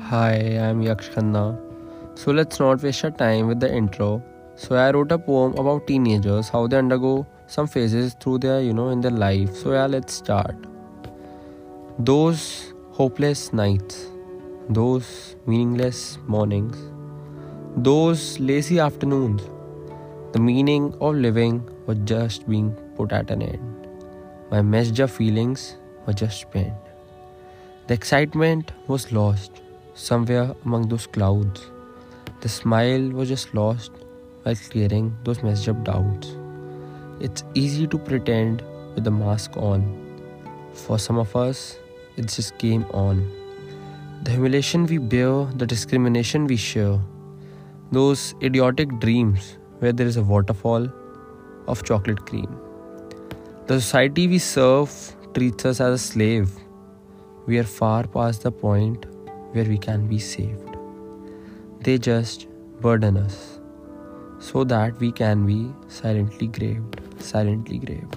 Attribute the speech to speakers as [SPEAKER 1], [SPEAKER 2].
[SPEAKER 1] Hi, I'm Yaksh Khanna. So let's not waste our time with the intro. So I wrote a poem about teenagers, how they undergo some phases through their, you know, in their life. So yeah, let's start. Those hopeless nights, those meaningless mornings, those lazy afternoons, the meaning of living was just being put at an end. My messed up feelings were just spent. The excitement was lost somewhere among those clouds. The smile was just lost while clearing those messed up doubts. It's easy to pretend with the mask on. For some of us, it's just game on. The humiliation we bear, the discrimination we share, those idiotic dreams where there is a waterfall of chocolate cream. The society we serve treats us as a slave. We are far past the point where we can be saved. They just burden us so that we can be silently graved, silently graved.